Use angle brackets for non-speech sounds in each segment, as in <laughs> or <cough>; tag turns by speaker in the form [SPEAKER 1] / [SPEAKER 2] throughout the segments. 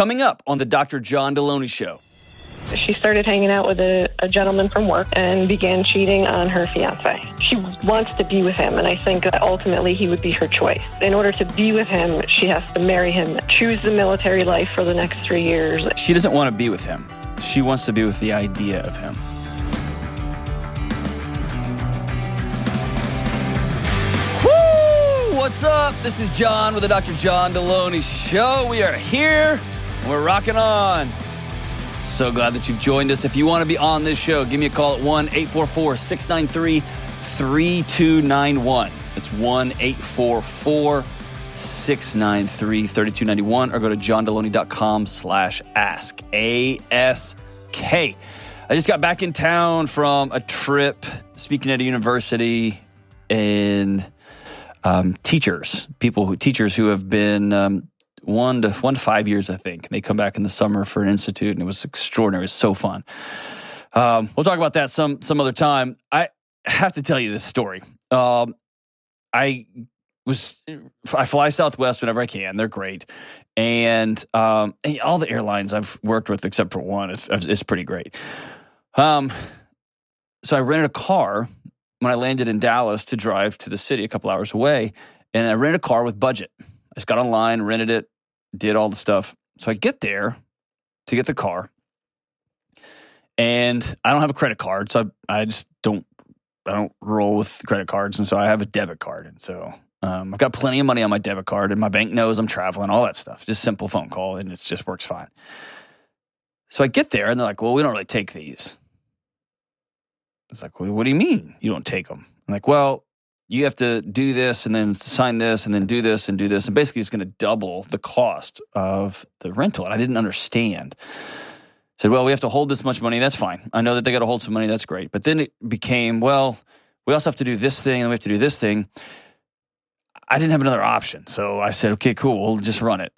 [SPEAKER 1] coming up on the Dr. John Delony Show.
[SPEAKER 2] She started hanging out with a, a, gentleman from work and began cheating on her fiance. She wants to be with him, and I think that ultimately he would be her choice. In order to be with him, she has to marry him, choose the military life for the next three years.
[SPEAKER 1] She doesn't want to be with him, she wants to be with the idea of him. Woo! What's up? This is John with the Dr. John Delony Show. We are here. We're rocking on. So glad that you've joined us. If you want to be on this show, give me a call at 1 844 693 3291. That's 1 844 693 3291 or go to johndelony.com slash ask. A-S-K. I just got back in town from a trip speaking at a university and um, teachers, people who teachers who have been um, one to one to five years, I think. And They come back in the summer for an institute, and it was extraordinary. It was so fun. Um, we'll talk about that some some other time. I have to tell you this story. Um, I was I fly Southwest whenever I can. They're great, and, um, and all the airlines I've worked with, except for one, is, is pretty great. Um, so I rented a car when I landed in Dallas to drive to the city a couple hours away, and I rented a car with budget. Just got online, rented it, did all the stuff. So I get there to get the car, and I don't have a credit card, so I, I just don't I don't roll with credit cards, and so I have a debit card, and so um, I've got plenty of money on my debit card, and my bank knows I'm traveling, all that stuff. Just simple phone call, and it just works fine. So I get there, and they're like, "Well, we don't really take these." It's like, "What do you mean you don't take them?" I'm like, "Well, you have to do this and then sign this and then do this and do this. And basically, it's going to double the cost of the rental. And I didn't understand. Said, well, we have to hold this much money. That's fine. I know that they got to hold some money. That's great. But then it became, well, we also have to do this thing and we have to do this thing. I didn't have another option. So I said, okay, cool. We'll just run it.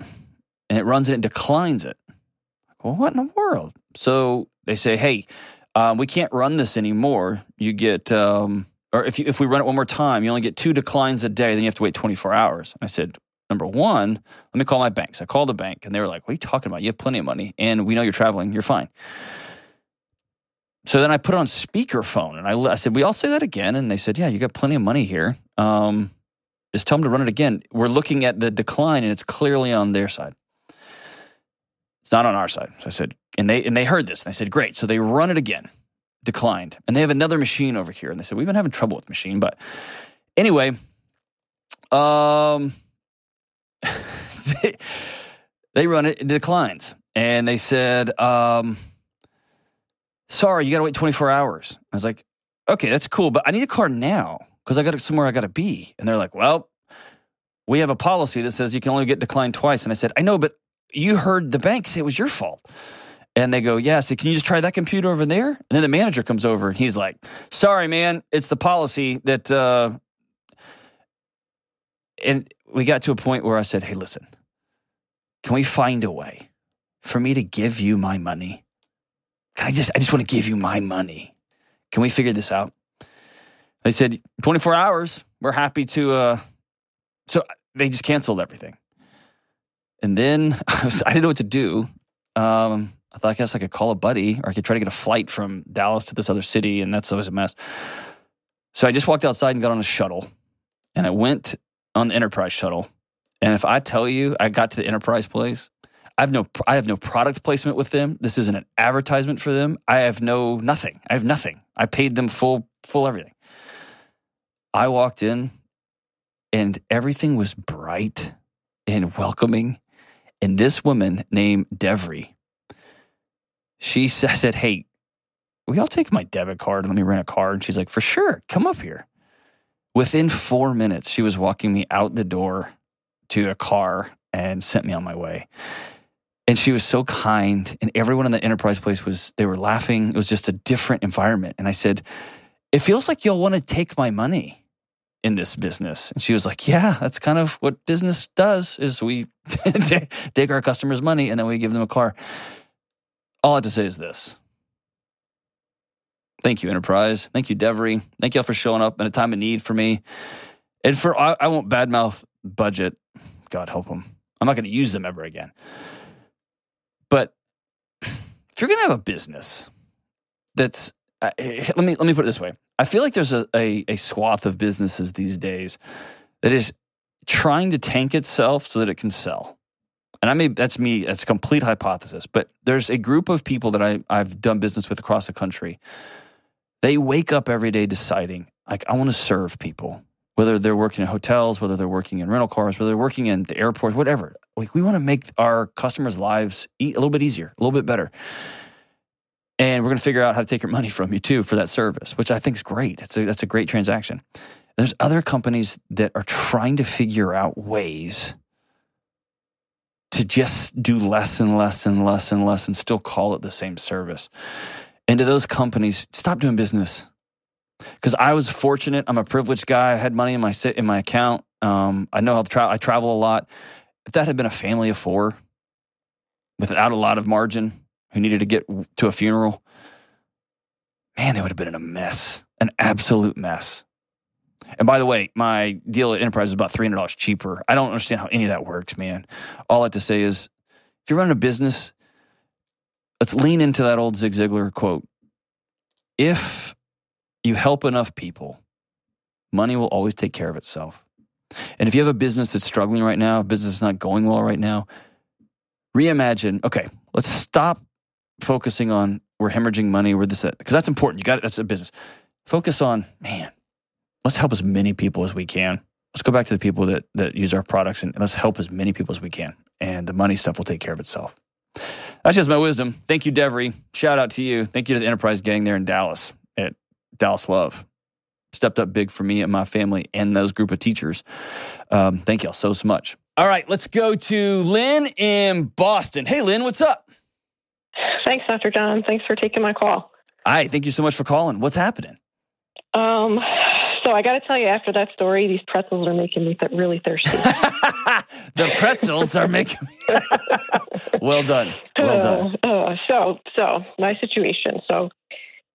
[SPEAKER 1] And it runs it and declines it. Well, what in the world? So they say, hey, um, we can't run this anymore. You get, um, or if you, if we run it one more time, you only get two declines a day. Then you have to wait 24 hours. I said, number one, let me call my banks. I called the bank and they were like, what are you talking about? You have plenty of money and we know you're traveling. You're fine. So then I put on speakerphone and I, I said, we all say that again. And they said, yeah, you got plenty of money here. Um, just tell them to run it again. We're looking at the decline and it's clearly on their side. It's not on our side. So I said, and they, and they heard this and I said, great. So they run it again declined. And they have another machine over here. And they said, We've been having trouble with the machine. But anyway, um, they, <laughs> they run it, it declines. And they said, um, Sorry, you got to wait 24 hours. I was like, Okay, that's cool. But I need a car now because I got somewhere I got to be. And they're like, Well, we have a policy that says you can only get declined twice. And I said, I know, but you heard the bank say it was your fault. And they go, yeah, so can you just try that computer over there? And then the manager comes over and he's like, sorry, man, it's the policy that, uh, and we got to a point where I said, hey, listen, can we find a way for me to give you my money? Can I just, I just want to give you my money. Can we figure this out? They said, 24 hours. We're happy to, uh, so they just canceled everything. And then <laughs> I, was, I didn't know what to do. Um, I thought I guess I could call a buddy or I could try to get a flight from Dallas to this other city, and that's always a mess. So I just walked outside and got on a shuttle, and I went on the Enterprise shuttle. And if I tell you, I got to the Enterprise place, I have no, I have no product placement with them. This isn't an advertisement for them. I have no nothing. I have nothing. I paid them full, full everything. I walked in, and everything was bright and welcoming. And this woman named Devry she says <laughs> said, Hey, we all take my debit card and let me rent a car? And she's like, For sure, come up here. Within four minutes, she was walking me out the door to a car and sent me on my way. And she was so kind. And everyone in the enterprise place was, they were laughing. It was just a different environment. And I said, It feels like you'll want to take my money in this business. And she was like, Yeah, that's kind of what business does is we <laughs> take our customers' money and then we give them a car. All I have to say is this. Thank you, Enterprise. Thank you, Devery. Thank y'all for showing up in a time of need for me. And for, I, I won't badmouth budget. God help them. I'm not going to use them ever again. But if you're going to have a business that's uh, let me let me put it this way. I feel like there's a, a, a swath of businesses these days that is trying to tank itself so that it can sell. And I may that's me, that's a complete hypothesis, but there's a group of people that I, I've done business with across the country. They wake up every day deciding, like, I want to serve people, whether they're working in hotels, whether they're working in rental cars, whether they're working in the airport, whatever. Like, we want to make our customers' lives a little bit easier, a little bit better. And we're going to figure out how to take your money from you too for that service, which I think is great. It's a, that's a great transaction. There's other companies that are trying to figure out ways to just do less and less and less and less and still call it the same service. And to those companies, stop doing business. Because I was fortunate. I'm a privileged guy. I had money in my in my account. Um, I know how to travel. I travel a lot. If that had been a family of four without a lot of margin, who needed to get to a funeral, man, they would have been in a mess, an absolute mess. And by the way, my deal at Enterprise is about $300 cheaper. I don't understand how any of that works, man. All I have to say is if you're running a business, let's lean into that old Zig Ziglar quote. If you help enough people, money will always take care of itself. And if you have a business that's struggling right now, business that's not going well right now, reimagine, okay, let's stop focusing on we're hemorrhaging money, we're this, because that's important. You got it. That's a business. Focus on, man, let's help as many people as we can. Let's go back to the people that, that use our products and let's help as many people as we can. And the money stuff will take care of itself. That's just my wisdom. Thank you, Devery. Shout out to you. Thank you to the Enterprise gang there in Dallas at Dallas Love. Stepped up big for me and my family and those group of teachers. Um, thank y'all so, so much. All right, let's go to Lynn in Boston. Hey, Lynn, what's up?
[SPEAKER 2] Thanks, Dr. John. Thanks for taking my call.
[SPEAKER 1] Hi, thank you so much for calling. What's happening?
[SPEAKER 2] Um, so I got to tell you, after that story, these pretzels are making me th- really thirsty. <laughs> <laughs>
[SPEAKER 1] the pretzels are making me. <laughs> well done. Well done.
[SPEAKER 2] Uh, uh, so, so my situation. So,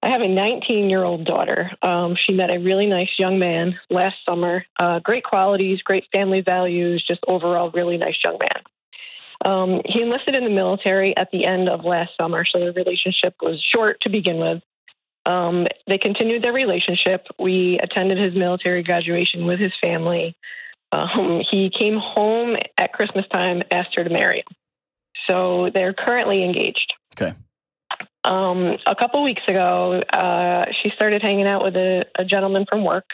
[SPEAKER 2] I have a 19 year old daughter. Um, she met a really nice young man last summer. Uh, great qualities, great family values, just overall really nice young man. Um, he enlisted in the military at the end of last summer, so the relationship was short to begin with. Um, they continued their relationship. We attended his military graduation with his family. Um, he came home at Christmas time, asked her to marry him. So they're currently engaged.
[SPEAKER 1] Okay.
[SPEAKER 2] Um, a couple weeks ago, uh, she started hanging out with a, a, gentleman from work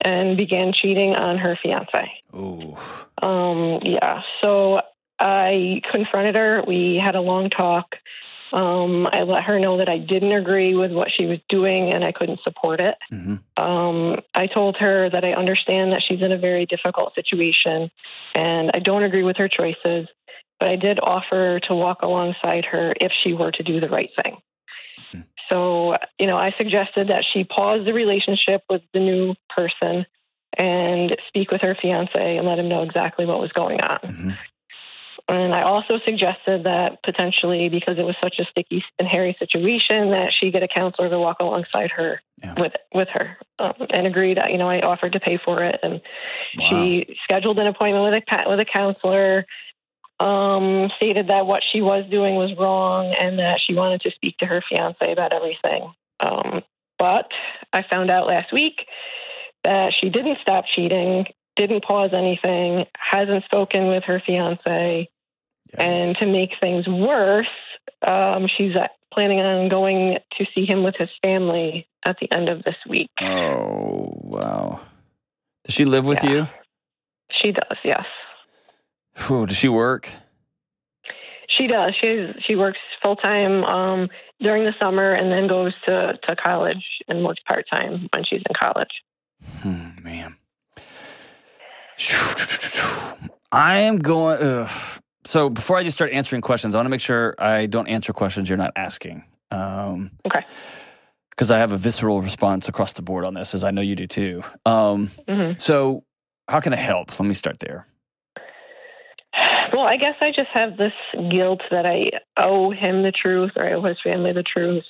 [SPEAKER 2] and began cheating on her fiance.
[SPEAKER 1] Ooh.
[SPEAKER 2] Um, yeah. So I confronted her. We had a long talk. Um, I let her know that I didn't agree with what she was doing and I couldn't support it. Mm-hmm. Um, I told her that I understand that she's in a very difficult situation and I don't agree with her choices, but I did offer to walk alongside her if she were to do the right thing. Mm-hmm. So, you know, I suggested that she pause the relationship with the new person and speak with her fiance and let him know exactly what was going on. Mm-hmm. And I also suggested that potentially, because it was such a sticky and hairy situation, that she get a counselor to walk alongside her yeah. with with her, um, and agreed. You know, I offered to pay for it, and wow. she scheduled an appointment with a with a counselor. Um, stated that what she was doing was wrong, and that she wanted to speak to her fiance about everything. Um, but I found out last week that she didn't stop cheating, didn't pause anything, hasn't spoken with her fiance, and to make things worse, um, she's planning on going to see him with his family at the end of this week.
[SPEAKER 1] Oh, wow. Does she live with
[SPEAKER 2] yeah.
[SPEAKER 1] you?
[SPEAKER 2] She does, yes.
[SPEAKER 1] Whew, does she work?
[SPEAKER 2] She does. She she works full time um, during the summer and then goes to, to college and works part time when she's in college.
[SPEAKER 1] Hmm, man. <sighs> I am going. Ugh. So before I just start answering questions, I want to make sure I don't answer questions you're not asking.
[SPEAKER 2] Um, okay.
[SPEAKER 1] Because I have a visceral response across the board on this, as I know you do too. Um, mm-hmm. So, how can I help? Let me start there.
[SPEAKER 2] Well, I guess I just have this guilt that I owe him the truth or I owe his family the truth.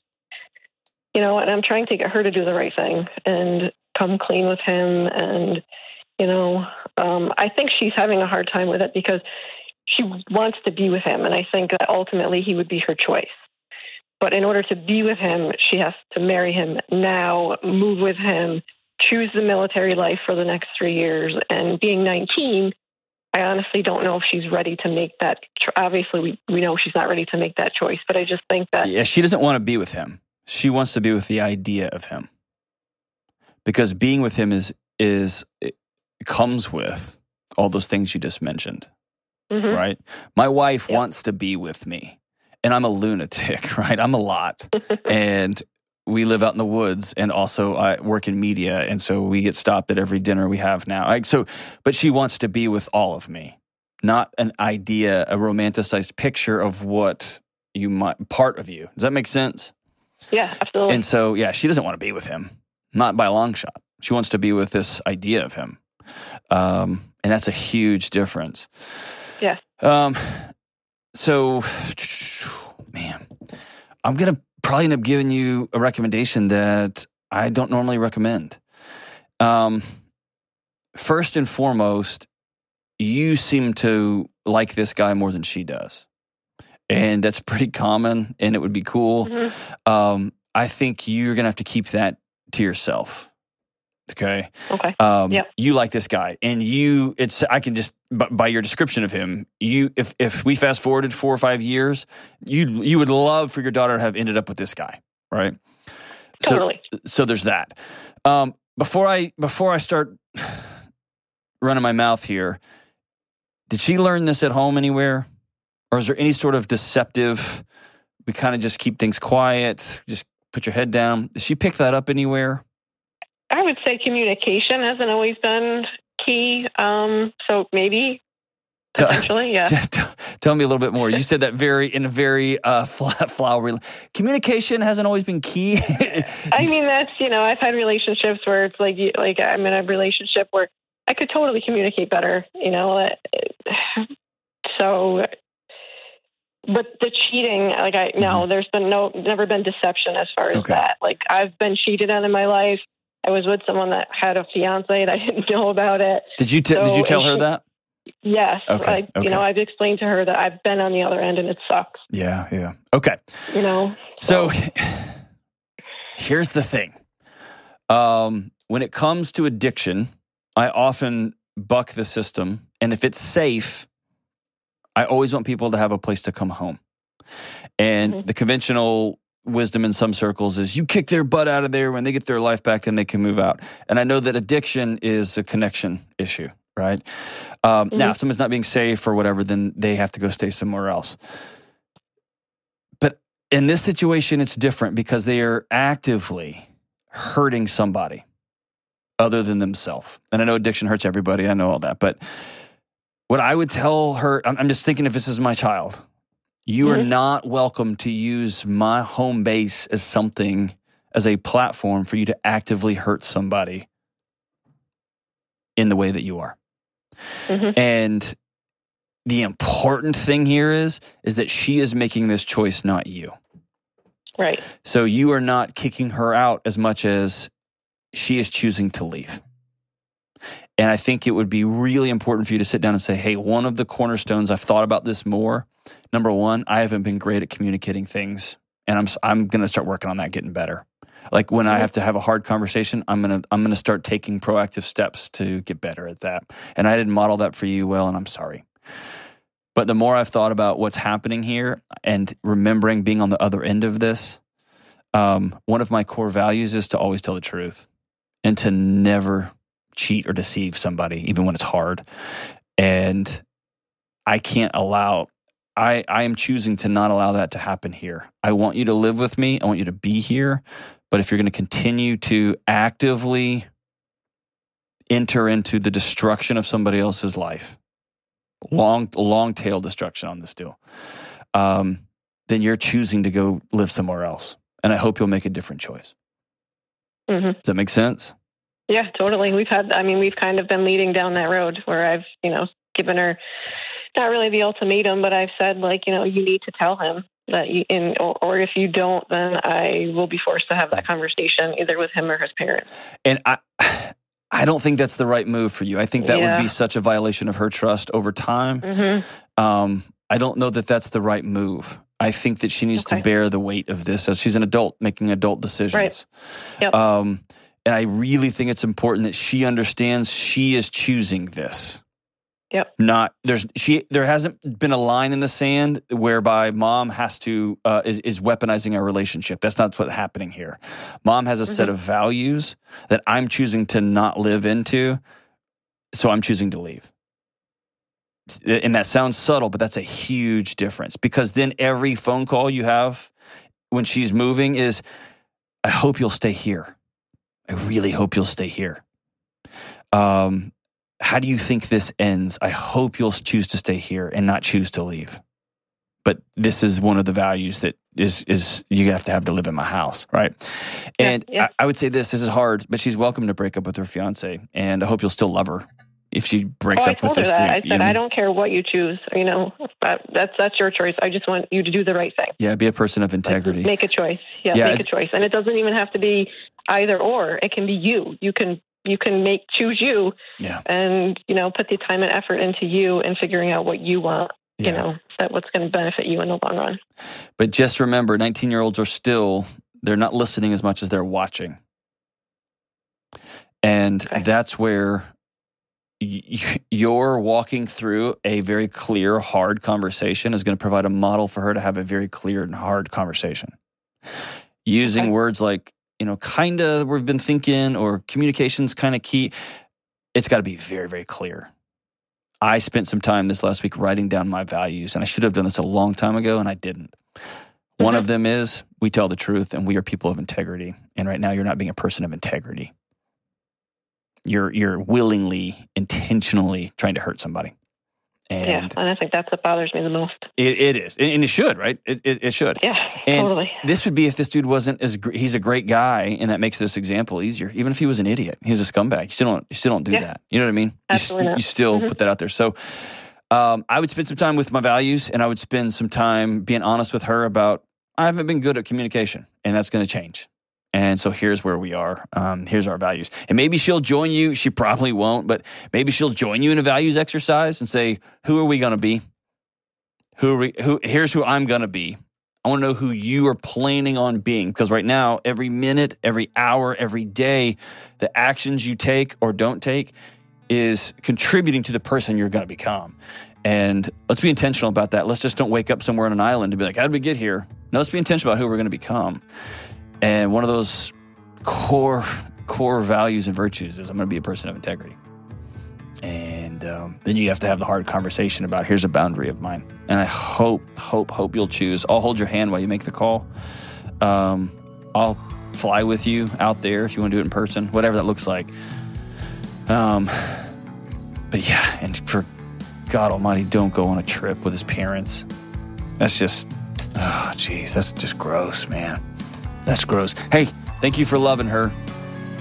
[SPEAKER 2] You know, and I'm trying to get her to do the right thing and come clean with him. And, you know, um, I think she's having a hard time with it because she wants to be with him, and I think that ultimately he would be her choice. But in order to be with him, she has to marry him now, move with him, choose the military life for the next three years. And being 19, I honestly don't know if she's ready to make that. Obviously, we, we know she's not ready to make that choice, but I just think that.
[SPEAKER 1] Yeah, she doesn't want to be with him. She wants to be with the idea of him. Because being with him is, is, comes with all those things you just mentioned,
[SPEAKER 2] Mhm.
[SPEAKER 1] right? My wife
[SPEAKER 2] Yep.
[SPEAKER 1] wants to be with me, and I'm a lunatic, <laughs> right? I'm a lot. <laughs> and we live out in the woods and also I work in media and so we get stopped at every dinner we have now. So but she wants to be with all of me. Not an idea, a romanticized picture of what you might part of you. Does that make sense?
[SPEAKER 2] Yeah, absolutely.
[SPEAKER 1] And so yeah, she doesn't want to be with him. Not by a long shot. She wants to be with this idea of him. Um and that's a huge difference.
[SPEAKER 2] Yeah.
[SPEAKER 1] Um so man, I'm gonna probably end up giving you a recommendation that I don't normally recommend. Um, first and foremost, you seem to like this guy more than she does, and that's pretty common. And it would be cool.
[SPEAKER 2] Mhm.
[SPEAKER 1] Um, I think you're gonna have to keep that to yourself. Okay.
[SPEAKER 2] Okay.
[SPEAKER 1] Um,
[SPEAKER 2] Yep.
[SPEAKER 1] You like this guy, and you. It's. I can just by, by your description of him. You. If if we fast forwarded four or five years, you you would love for your daughter to have ended up with this guy, right? So
[SPEAKER 2] Totally.
[SPEAKER 1] so there's that. Um, before I before I start <sighs> running my mouth here, did she learn this at home anywhere, or is there any sort of deceptive? We kind of just keep things quiet. Just put your head down. Did she pick that up anywhere?
[SPEAKER 2] I would say communication hasn't always been key. Um, so maybe
[SPEAKER 1] Tell-
[SPEAKER 2] potentially, <laughs> yeah.
[SPEAKER 1] Tell me a little bit more. You said that very in a very uh, <laughs> flowery. Communication hasn't always been key. <laughs>
[SPEAKER 2] I mean, that's you know, I've had relationships where it's like, like I'm in a relationship where I could totally communicate better. You know, uh, so. But the cheating, like I no, there's been no, never been deception as far as
[SPEAKER 1] Okay.
[SPEAKER 2] that. Like I've been cheated on in my life. I was with someone that had a fiance and I didn't <laughs> know about it.
[SPEAKER 1] did you t- did you tell her
[SPEAKER 2] she-
[SPEAKER 1] that?
[SPEAKER 2] Yes,
[SPEAKER 1] Okay,
[SPEAKER 2] I,
[SPEAKER 1] okay.
[SPEAKER 2] you know, I've explained to her that I've been on the other end and it sucks.
[SPEAKER 1] Yeah, yeah. Okay.
[SPEAKER 2] You know,
[SPEAKER 1] So <sighs> here's the thing. Um, when it comes to addiction, I often buck the system. And if it's safe, I always want people to have a place to come home. And
[SPEAKER 2] Mhm.
[SPEAKER 1] the conventional wisdom in some circles is you kick their butt out of there when they get their life back, then they can move out. And I know that addiction is a connection issue, right? Um, Now, if someone's not being safe or whatever, then they have to go stay somewhere else. But in this situation, it's different because they are actively hurting somebody other than themselves. And I know addiction hurts everybody. I know all that. But what I would tell her, I'm, I'm just thinking if this is my child, you are
[SPEAKER 2] Mhm.
[SPEAKER 1] not welcome to use my home base as something, as a platform for you to actively hurt somebody in the way that you are.
[SPEAKER 2] Mhm.
[SPEAKER 1] And the important thing here is is that she is making this choice, not you.
[SPEAKER 2] right.
[SPEAKER 1] So you are not kicking her out as much as she is choosing to leave. And I think it would be really important for you to sit down and say, hey, one of the cornerstones, I've thought about this more. Number one, I haven't been great at communicating things. And I'm, I'm going to start working on that, getting better. Like when I have to have a hard conversation, I'm going to, I'm to start taking proactive steps to get better at that. And I didn't model that for you well, and I'm sorry. But the more I've thought about what's happening here and remembering being on the other end of this, um, one of my core values is to always tell the truth and to never cheat or deceive somebody, even when it's hard. And I can't allow, I, I am choosing to not allow that to happen here. I want you to live with me, I want you to be here. But if you're going to continue to actively enter into the destruction of somebody else's life, long long tail destruction on this deal, um, then you're choosing to go live somewhere else. And I hope you'll make a different choice.
[SPEAKER 2] hmm
[SPEAKER 1] Does that make sense?
[SPEAKER 2] Yeah, totally. We've had, I mean, we've kind of been leading down that road where I've, you know, given her not really the ultimatum, but I've said, like, you know, you need to tell him that you, in, or, or if you don't, then I will be forced to have that conversation either with him or his parents.
[SPEAKER 1] And I I don't think that's the right move for you. I think that
[SPEAKER 2] Yeah.
[SPEAKER 1] would be such a violation of her trust over time.
[SPEAKER 2] hmm
[SPEAKER 1] Um, I don't know that that's the right move. I think that she needs
[SPEAKER 2] Okay.
[SPEAKER 1] to bear the weight of this as she's an adult making adult decisions.
[SPEAKER 2] Yep.
[SPEAKER 1] Um, and I really think it's important that she understands she is choosing this.
[SPEAKER 2] Yep.
[SPEAKER 1] Not there's she there hasn't been a line in the sand whereby mom has to uh, is, is weaponizing our relationship. That's not what's happening here. Mom has a set
[SPEAKER 2] Mhm.
[SPEAKER 1] of values that I'm choosing to not live into, so I'm choosing to leave. And that sounds subtle, but that's a huge difference because then every phone call you have when she's moving is, I hope you'll stay here. I really hope you'll stay here. Um, how do you think this ends? I hope you'll choose to stay here and not choose to leave. But this is one of the values that is is you have to have to live in my house, right? And
[SPEAKER 2] yeah.
[SPEAKER 1] I, I would say this: this is hard, but she's welcome to break up with her fiance, and I hope you'll still love her if she breaks
[SPEAKER 2] oh, I
[SPEAKER 1] up with
[SPEAKER 2] told her
[SPEAKER 1] this.
[SPEAKER 2] that.
[SPEAKER 1] dude.
[SPEAKER 2] I
[SPEAKER 1] You
[SPEAKER 2] said,
[SPEAKER 1] know
[SPEAKER 2] I don't care what you choose. You know, that, that's that's your choice. I just want you to do the right thing.
[SPEAKER 1] Yeah, be a person of integrity.
[SPEAKER 2] Make a choice. Yeah,
[SPEAKER 1] Yeah,
[SPEAKER 2] make a choice. And it doesn't even have to be either or. It can be you. You can you can make choose you
[SPEAKER 1] Yeah,
[SPEAKER 2] and you know put the time and effort into you and figuring out what you want.
[SPEAKER 1] yeah.
[SPEAKER 2] You know that what's going to benefit you in the long run.
[SPEAKER 1] But just remember, 19 year olds are still, they're not listening as much as they're watching. And
[SPEAKER 2] Okay.
[SPEAKER 1] that's where you're walking through a very clear, hard conversation is going to provide a model for her to have a very clear and hard conversation. Using
[SPEAKER 2] Okay.
[SPEAKER 1] words like, you know, kind of, we've been thinking, or communication's kind of key. It's got to be very, very clear. I spent some time this last week writing down my values, and I should have done this a long time ago, and I didn't. One
[SPEAKER 2] Mhm.
[SPEAKER 1] of them is we tell the truth and we are people of integrity. And right now, you're not being a person of integrity. You're you're willingly, intentionally trying to hurt somebody,
[SPEAKER 2] yeah,
[SPEAKER 1] and
[SPEAKER 2] and I think that's what bothers me the most.
[SPEAKER 1] it, it is, and and it should, right? It, it, it should.
[SPEAKER 2] Yeah,
[SPEAKER 1] And
[SPEAKER 2] totally.
[SPEAKER 1] This would be if this dude wasn't as gr- he's a great guy, and that makes this example easier. Even if he was an idiot, he's a scumbag. You still don't you still don't do
[SPEAKER 2] Yeah.
[SPEAKER 1] that. You know what I mean? You
[SPEAKER 2] Absolutely
[SPEAKER 1] You,
[SPEAKER 2] not.
[SPEAKER 1] still
[SPEAKER 2] Mhm.
[SPEAKER 1] put that out there. So, um, I would spend some time with my values, and I would spend some time being honest with her about I haven't been good at communication, and that's going to change. And so here's where we are. Um, here's our values. And maybe she'll join you. She probably won't, but maybe she'll join you in a values exercise and say, "Who are we going to be? Who are we? Who? Here's who I'm going to be. I want to know who you are planning on being because right now, every minute, every hour, every day, the actions you take or don't take is contributing to the person you're going to become. And let's be intentional about that. Let's just don't wake up somewhere on an island and be like, how did we get here? No, let's be intentional about who we're going to become. And one of those core core values and virtues is I'm going to be a person of integrity. And um, then you have to have the hard conversation about here's a boundary of mine. And I hope, hope, hope you'll choose. I'll hold your hand while you make the call. Um, I'll fly with you out there if you want to do it in person, whatever that looks like. Um, but yeah, and for God Almighty, don't go on a trip with his parents. That's just, oh, jeez, that's just gross, man. That's gross. Hey, thank you for loving her.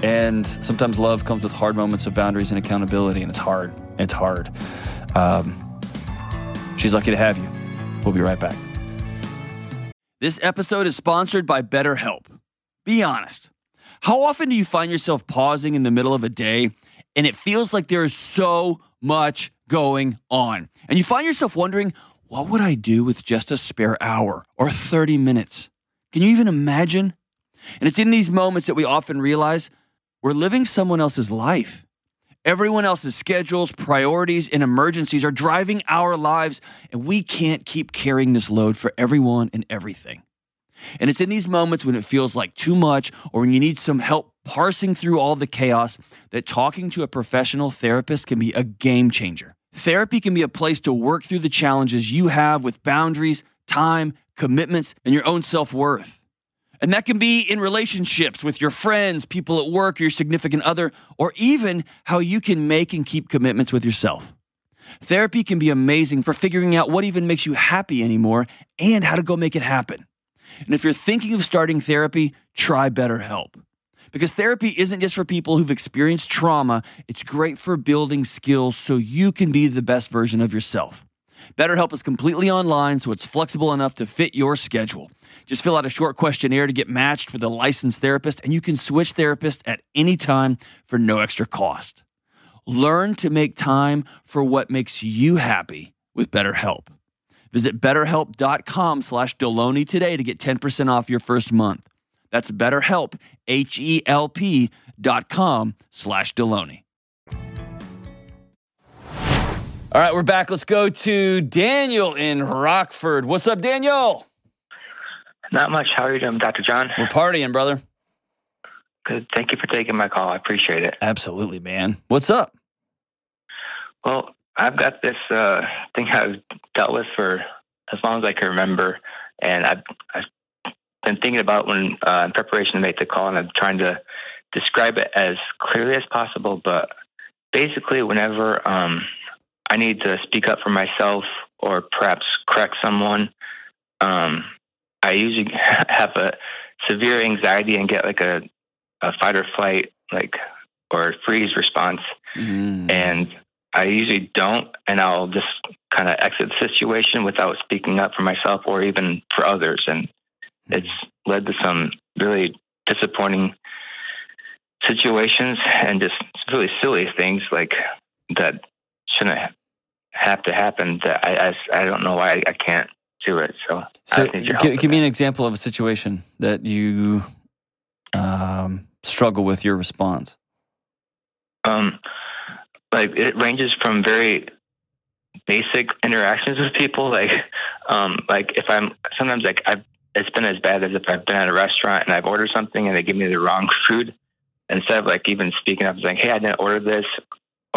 [SPEAKER 1] And sometimes love comes with hard moments of boundaries and accountability, and it's hard. It's hard. Um, she's lucky to have you. We'll be right back. This episode is sponsored by BetterHelp. Be honest. How often do you find yourself pausing in the middle of a day and it feels like there is so much going on? And you find yourself wondering, what would I do with just a spare hour or 30 minutes? Can you even imagine? And it's in these moments that we often realize we're living someone else's life. Everyone else's schedules, priorities, and emergencies are driving our lives, and we can't keep carrying this load for everyone and everything. And it's in these moments when it feels like too much or when you need some help parsing through all the chaos that talking to a professional therapist can be a game changer. Therapy can be a place to work through the challenges you have with boundaries, time, commitments, and your own self worth. And that can be in relationships with your friends, people at work, your significant other, or even how you can make and keep commitments with yourself. Therapy can be amazing for figuring out what even makes you happy anymore and how to go make it happen. And if you're thinking of starting therapy, try BetterHelp. Because therapy isn't just for people who've experienced trauma, it's great for building skills so you can be the best version of yourself. BetterHelp is completely online, so it's flexible enough to fit your schedule. Just fill out a short questionnaire to get matched with a licensed therapist, and you can switch therapists at any time for no extra cost. Learn to make time for what makes you happy with BetterHelp. Visit betterhelp.com slash Delony today to get 10% off your first month. That's betterhelp, H-E-L-P dot com slash Delony. All right, we're back. Let's go to Daniel in Rockford. What's up, Daniel?
[SPEAKER 3] Not much. How are you doing, Dr. John?
[SPEAKER 1] We're partying, brother.
[SPEAKER 3] Good. Thank you for taking my call. I appreciate it.
[SPEAKER 1] Absolutely, man. What's up?
[SPEAKER 3] Well, I've got this uh, thing I've dealt with for as long as I can remember, and I've, I've been thinking about when uh, in preparation to make the call, and I'm trying to describe it as clearly as possible. But basically, whenever um, I need to speak up for myself or perhaps correct someone, um, I usually <laughs> have a severe anxiety and get like a, a fight or flight, like or freeze response,
[SPEAKER 1] Mm.
[SPEAKER 3] and I usually don't, and I'll just kind of exit the situation without speaking up for myself or even for others, and it's led to some really disappointing situations and just really silly things like that shouldn't have to happen. That I I, I don't know why I can't do it. So,
[SPEAKER 1] So,
[SPEAKER 3] I need your help
[SPEAKER 1] give, give me an example of a situation that you um, struggle with your response.
[SPEAKER 3] Um, like it ranges from very basic interactions with people. Like, um, like if I'm sometimes like I've it's been as bad as if I've been at a restaurant and I've ordered something and they give me the wrong food. Instead of like even speaking up, and saying, "Hey, I didn't order this,"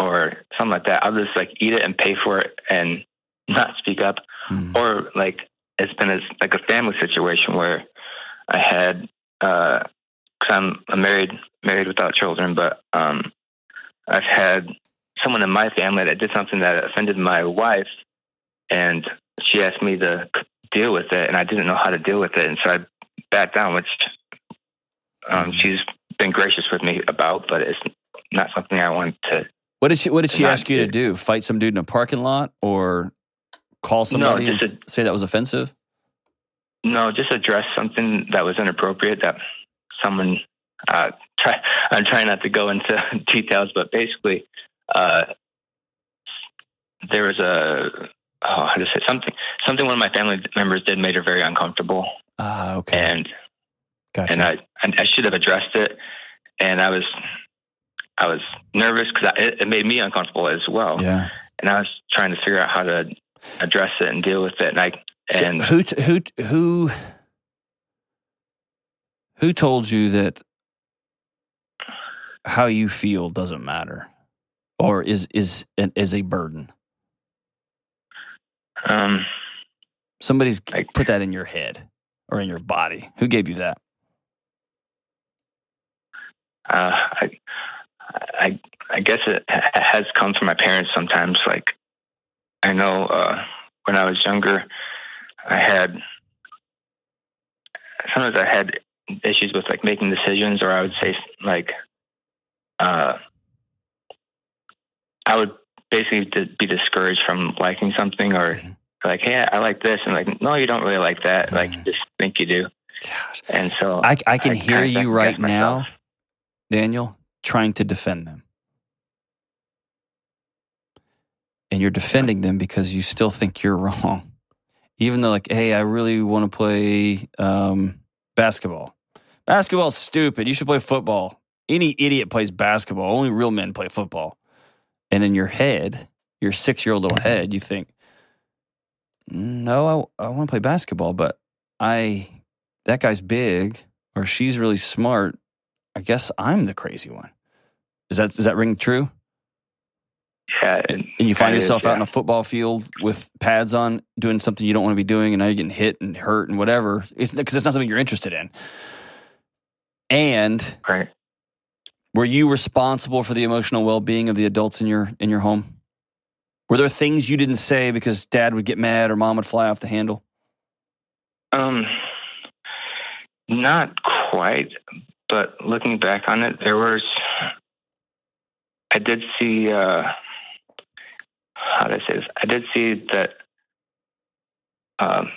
[SPEAKER 3] or something like that, I'll just like eat it and pay for it and <laughs> not speak up.
[SPEAKER 1] Mm.
[SPEAKER 3] Or like it's been as like a family situation where I had because I'm, I'm married married without children, but um, I've had someone in my family that did something that offended my wife, and she asked me to deal with it, and I didn't know how to deal with it, and so I backed down, which um, she's been gracious with me about, but it's not something I want to.
[SPEAKER 1] What did she What did she ask you to do? Fight some dude in a parking lot, or call somebody and
[SPEAKER 3] just
[SPEAKER 1] say that was offensive?
[SPEAKER 3] No, just address something that was inappropriate that someone. Uh, <laughs> try, I'm trying not to go into <laughs> details, but basically, uh, there was a oh, how to say something something one of my family members did made her very uncomfortable,
[SPEAKER 1] Ah, okay,
[SPEAKER 3] and
[SPEAKER 1] gotcha.
[SPEAKER 3] and I and I should have addressed it, and I was I was nervous because it, it made me uncomfortable as well,
[SPEAKER 1] yeah.
[SPEAKER 3] and I was trying to figure out how to address it and deal with it, and I
[SPEAKER 1] So
[SPEAKER 3] and
[SPEAKER 1] who t- who t- who who told you that how you feel doesn't matter, or is is is a burden?
[SPEAKER 3] um.
[SPEAKER 1] Somebody's
[SPEAKER 3] Like-
[SPEAKER 1] put that in your head or in your body. Who gave you that?
[SPEAKER 3] uh, I, I, I guess it has come from my parents sometimes. Like, I know uh, when I was younger, I had sometimes I had issues with like making decisions, or I would say like, uh, I would basically be discouraged from liking something, or
[SPEAKER 1] Mhm.
[SPEAKER 3] like, hey, I like this, and like, no, you don't really like that. Like, you
[SPEAKER 1] Mhm.
[SPEAKER 3] just think you do,
[SPEAKER 1] Gosh,
[SPEAKER 3] and so
[SPEAKER 1] I I can hear you right now. Daniel, trying to defend them. And you're defending them because you still think you're <laughs> wrong. Even though, like, hey, I really want to play um, basketball. Basketball's stupid. You should play football. Any idiot plays basketball. Only real men play football. And in your head, your six year old little head, you think, no, I, I want to play basketball, but I, that guy's big or she's really smart. I guess I'm the crazy one. Is that does that ring true?
[SPEAKER 3] Yeah,
[SPEAKER 1] And, and you find
[SPEAKER 3] Kinda is,
[SPEAKER 1] yourself out in a football field with pads on, doing something you don't want to be doing, and now you're getting hit and hurt and whatever. It's because it's not something you're interested in. And
[SPEAKER 3] right.
[SPEAKER 1] were you responsible for the emotional well being of the adults in your in your home? Were there things you didn't say because dad would get mad or mom would fly off the handle?
[SPEAKER 3] Um, not quite, but looking back on it, there was. I did see. Uh, how I say this? I did see that. Um,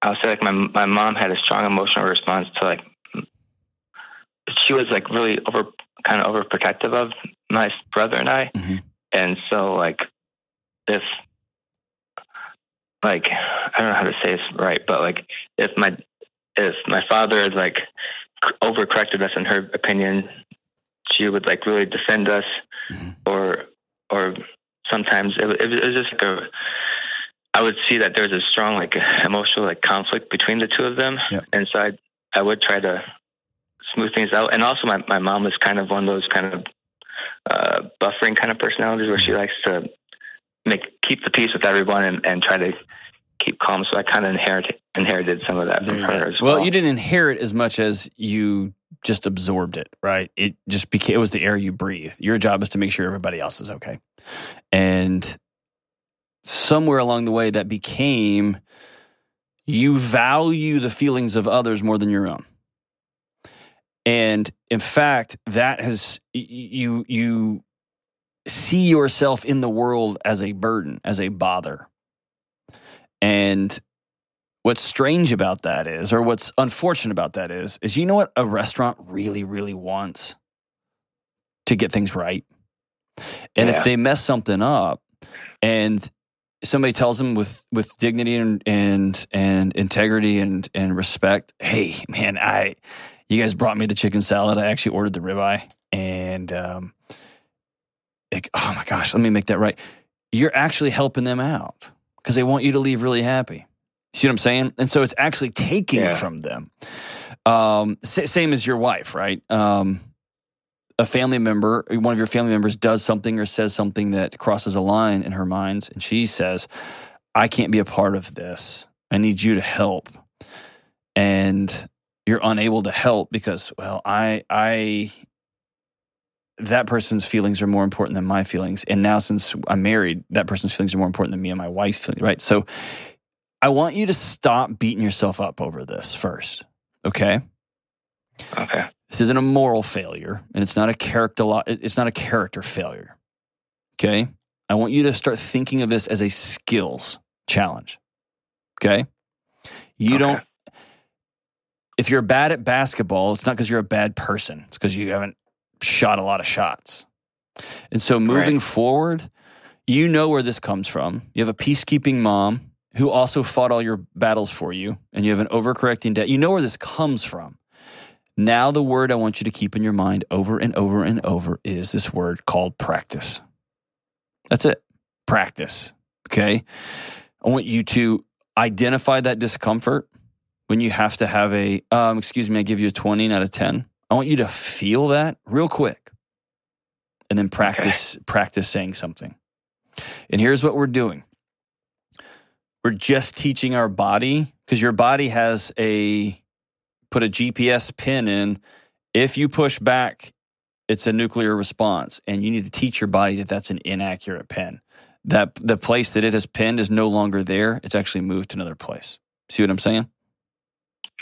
[SPEAKER 3] I'll say like my my mom had a strong emotional response to like. She was like really over, kind of overprotective of my brother and I,
[SPEAKER 1] Mhm.
[SPEAKER 3] and so like, if like I don't know how to say this right, but like if my if my father is like overcorrected us in her opinion, she would like really defend us, mm-hmm. or or sometimes it, it, was just like a. I would see that there's a strong like emotional like conflict between the two of them, yep. and so I I would try to smooth things out. And also, my my mom was kind of one of those kind of uh, buffering kind of personalities where she mm-hmm. likes to make keep the peace with everyone and, and try to keep calm. So I kind of inherited inherited some of that from her as
[SPEAKER 1] well. Well, you didn't inherit as much as you just absorbed it, right? It just became it was the air you breathe. Your job is to make sure everybody else is okay, and somewhere along the way that became you value the feelings of others more than your own. And in fact, that has you you see yourself in the world as a burden, as a bother. And what's strange about that is, or what's unfortunate about that is, is you know what a restaurant really, really wants to get things right. And yeah. if they mess something up and somebody tells them with with dignity and and and integrity and and respect, hey man, I you guys brought me the chicken salad. I actually ordered the ribeye, and um, like, oh my gosh, let me make that right. You're actually helping them out because they want you to leave really happy. See what I'm saying? And so it's actually taking yeah. from them. Um, same as your wife, right? Um, a family member, one of your family members does something or says something that crosses a line in her mind, and she says, I can't be a part of this. I need you to help. And you're unable to help because, well, I, I, that person's feelings are more important than my feelings. And now, since I'm married, that person's feelings are more important than me and my wife's feelings, right? So I want you to stop beating yourself up over this first. Okay.
[SPEAKER 3] Okay.
[SPEAKER 1] This isn't a moral failure, and it's not a character. It's not a character failure. Okay. I want you to start thinking of this as a skills challenge. Okay. You okay. don't. If you're bad at basketball, it's not because you're a bad person. It's because you haven't shot a lot of shots. And so moving right. forward, you know where this comes from. You have a peacekeeping mom who also fought all your battles for you, and you have an overcorrecting dad. You know where this comes from. Now, the word I want you to keep in your mind over and over and over is this word called practice. That's it. Practice. Okay. I want you to identify that discomfort when you have to have a, um, excuse me, I give you a 20 out of 10. I want you to feel that real quick and then practice, okay. practice saying something. And here's what we're doing. We're just teaching our body because your body has a put a GPS pin in. If you push back, it's a nuclear response, and you need to teach your body that that's an inaccurate pin. That the place that it has pinned is no longer there; it's actually moved to another place. See what I'm saying?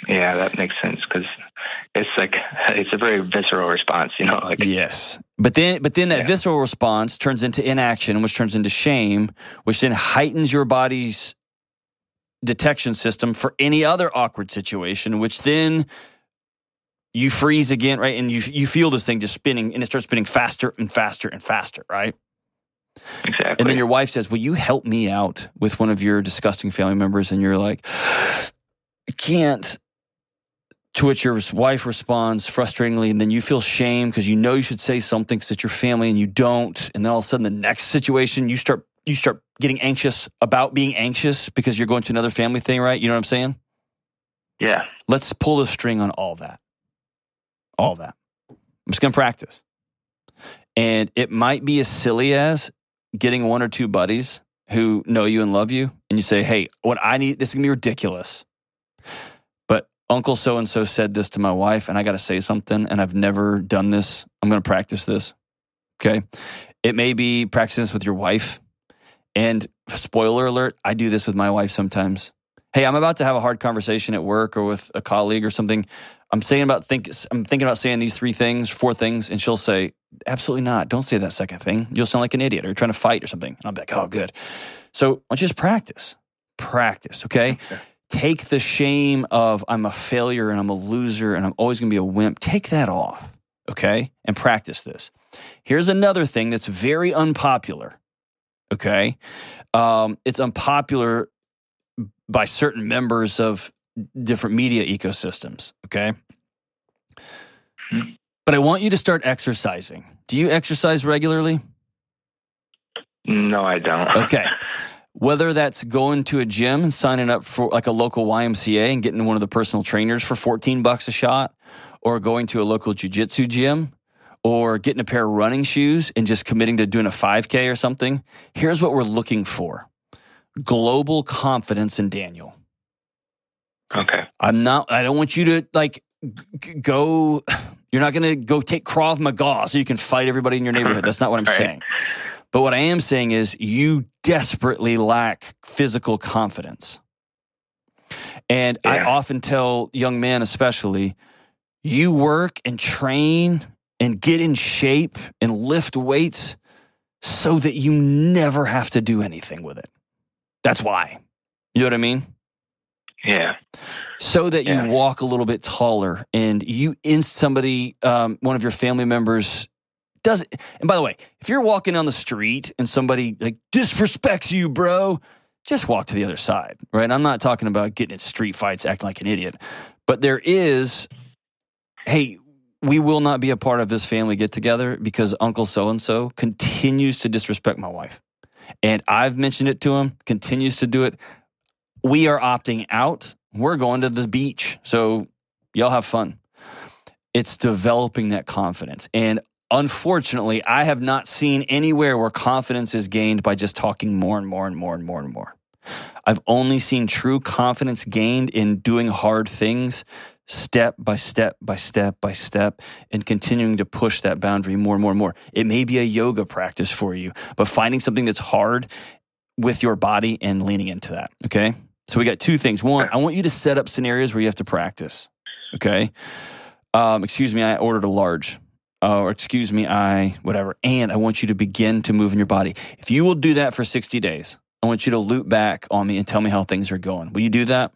[SPEAKER 3] Yeah, that makes sense because it's like <laughs> it's a very visceral response, you know. Like
[SPEAKER 1] yes, but then but then that yeah. visceral response turns into inaction, which turns into shame, which then heightens your body's detection system for any other awkward situation, which then you freeze again, right? And you you feel this thing just spinning, and it starts spinning faster and faster and faster, right?
[SPEAKER 3] Exactly.
[SPEAKER 1] And then your wife says, "Will you help me out with one of your disgusting family members?" And you're like, "I can't." To which your wife responds frustratingly, and then you feel shame because you know you should say something because it's your family and you don't. And then all of a sudden, the next situation, you start you start getting anxious about being anxious because you're going to another family thing, right? You know what I'm saying?
[SPEAKER 3] Yeah.
[SPEAKER 1] Let's pull the string on all that. All that. I'm just going to practice. And it might be as silly as getting one or two buddies who know you and love you, and you say, hey, what I need, this is to be ridiculous. Uncle so and so said this to my wife, and I got to say something, and I've never done this. I'm going to practice this. Okay. It may be practicing this with your wife and spoiler alert, I do this with my wife sometimes. Hey, I'm about to have a hard conversation at work or with a colleague or something. I'm saying about think I'm thinking about saying these three things, four things, and she'll say, "Absolutely not. Don't say that second thing. You'll sound like an idiot or you're trying to fight or something." And I'll be like, "Oh, good." So, you just practice? Practice, okay? <laughs> okay. Take the shame of I'm a failure and I'm a loser and I'm always going to be a wimp. Take that off, okay? And practice this. Here's another thing that's very unpopular Okay. Um, it's unpopular by certain members of different media ecosystems. Okay. But I want you to start exercising. Do you exercise regularly?
[SPEAKER 3] No, I don't.
[SPEAKER 1] Okay. <laughs> Whether that's going to a gym and signing up for like a local YMCA and getting one of the personal trainers for 14 bucks a shot, or going to a local jujitsu gym, or getting a pair of running shoes and just committing to doing a 5K or something, here's what we're looking for global confidence in Daniel.
[SPEAKER 3] Okay.
[SPEAKER 1] I'm not, I don't want you to like g- go, you're not going to go take Krav Maga so you can fight everybody in your neighborhood. That's not what I'm <laughs> saying. But what I am saying is you desperately lack physical confidence. And I often tell young men, especially, you work and train and get in shape and lift weights so that you never have to do anything with it. That's why. You know what I mean?
[SPEAKER 3] Yeah.
[SPEAKER 1] so that
[SPEAKER 3] Yeah.
[SPEAKER 1] you walk a little bit taller and you in somebody um, one of your family members does it and by the way if you're walking on the street and somebody like disrespects you bro just walk to the other side right i'm not talking about getting in street fights acting like an idiot but there is hey we will not be a part of this family get together because uncle so and so continues to disrespect my wife and i've mentioned it to him continues to do it we are opting out. We're going to the beach. So y'all have fun. It's developing that confidence. And unfortunately, I have not seen anywhere where confidence is gained by just talking more and more and more and more and more. I've only seen true confidence gained in doing hard things step by step by step by step and continuing to push that boundary more and more and more. It may be a yoga practice for you, but finding something that's hard with your body and leaning into that. Okay. So we got two things. One, I want you to set up scenarios where you have to practice. Okay. Um, excuse me, I ordered a large. Uh, or excuse me, I whatever. And I want you to begin to move in your body. If you will do that for 60 days, I want you to loop back on me and tell me how things are going. Will you do that?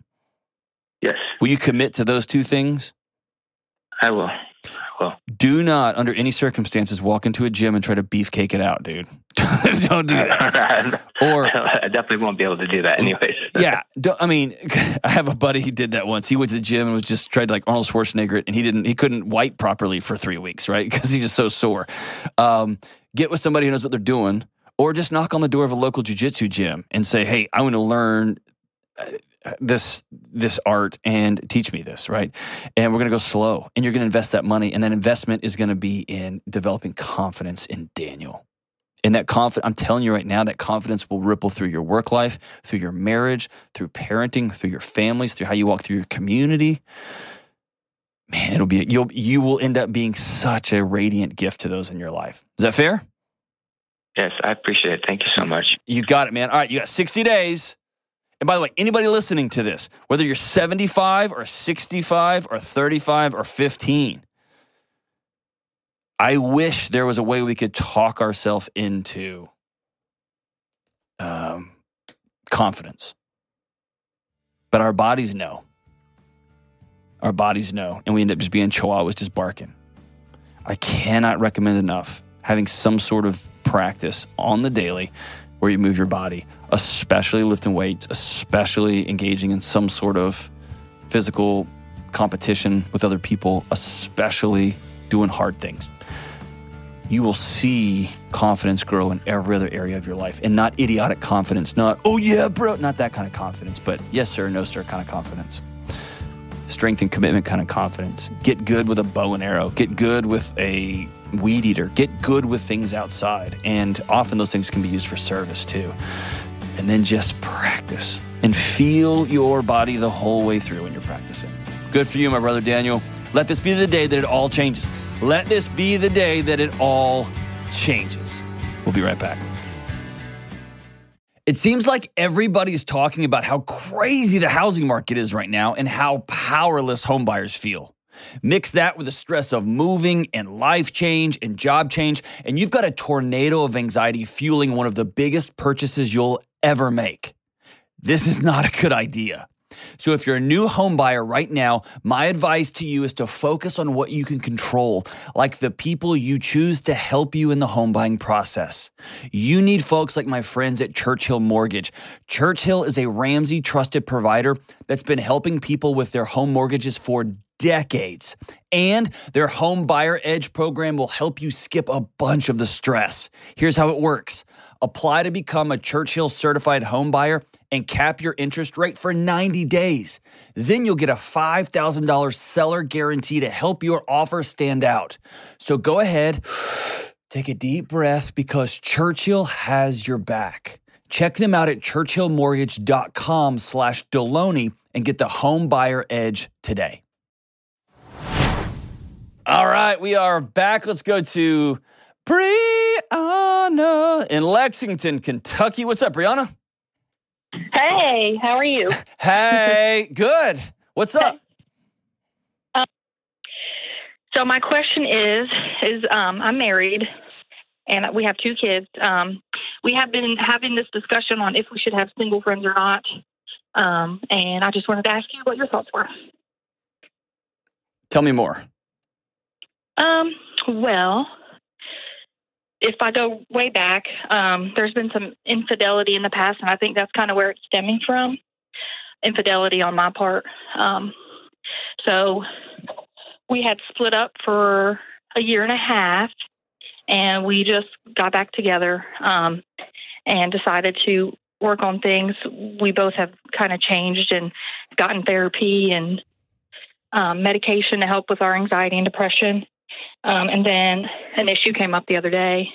[SPEAKER 3] Yes,
[SPEAKER 1] Will you commit to those two things?
[SPEAKER 3] I will. I will.
[SPEAKER 1] Do not, under any circumstances, walk into a gym and try to beefcake it out, dude. <laughs> Don't do that. <laughs> Or
[SPEAKER 3] I definitely won't be able to do that anyways. <laughs>
[SPEAKER 1] yeah, I mean, I have a buddy. who did that once. He went to the gym and was just tried to like Arnold Schwarzenegger, it, and he didn't. He couldn't wipe properly for three weeks, right? Because he's just so sore. Um, get with somebody who knows what they're doing, or just knock on the door of a local jujitsu gym and say, "Hey, I want to learn." This this art and teach me this right, and we're gonna go slow, and you're gonna invest that money, and that investment is gonna be in developing confidence in Daniel. And that confidence, I'm telling you right now, that confidence will ripple through your work life, through your marriage, through parenting, through your families, through how you walk through your community. Man, it'll be you'll you will end up being such a radiant gift to those in your life. Is that fair?
[SPEAKER 3] Yes, I appreciate it. Thank you so much.
[SPEAKER 1] You got it, man. All right, you got 60 days. And by the way, anybody listening to this, whether you're 75 or 65 or 35 or 15, I wish there was a way we could talk ourselves into um, confidence. But our bodies know. Our bodies know. And we end up just being chihuahuas just barking. I cannot recommend enough having some sort of practice on the daily where you move your body, especially lifting weights, especially engaging in some sort of physical competition with other people, especially doing hard things. You will see confidence grow in every other area of your life and not idiotic confidence, not, oh yeah, bro, not that kind of confidence, but yes, sir, no, sir kind of confidence. Strength and commitment kind of confidence. Get good with a bow and arrow. Get good with a weed eater. Get good with things outside. And often those things can be used for service too. And then just practice and feel your body the whole way through when you're practicing. Good for you, my brother Daniel. Let this be the day that it all changes. Let this be the day that it all changes. We'll be right back. It seems like everybody's talking about how crazy the housing market is right now and how powerless homebuyers feel. Mix that with the stress of moving and life change and job change, and you've got a tornado of anxiety fueling one of the biggest purchases you'll ever make. This is not a good idea. So if you're a new home buyer right now, my advice to you is to focus on what you can control, like the people you choose to help you in the home buying process. You need folks like my friends at Churchill Mortgage. Churchill is a Ramsey trusted provider that's been helping people with their home mortgages for decades. And their Home Buyer Edge program will help you skip a bunch of the stress. Here's how it works apply to become a Churchill certified home buyer and cap your interest rate for 90 days. Then you'll get a $5,000 seller guarantee to help your offer stand out. So go ahead, <sighs> take a deep breath because Churchill has your back. Check them out at churchillmortgage.com slash Delony and get the home buyer edge today. All right, we are back. Let's go to Brianna in Lexington, Kentucky. What's up, Brianna?
[SPEAKER 2] Hey, how are you? <laughs>
[SPEAKER 1] Hey, good. What's up?
[SPEAKER 4] Um, so my question is, is um, I'm married and we have two kids. Um, we have been having this discussion on if we should have single friends or not. Um, and I just wanted to ask you what your thoughts were.
[SPEAKER 1] Tell me more.
[SPEAKER 4] Um, well, if I go way back, um, there's been some infidelity in the past, and I think that's kind of where it's stemming from. Infidelity on my part. Um, so we had split up for a year and a half, and we just got back together um, and decided to work on things. We both have kind of changed and gotten therapy and um, medication to help with our anxiety and depression. Um, and then an issue came up the other day,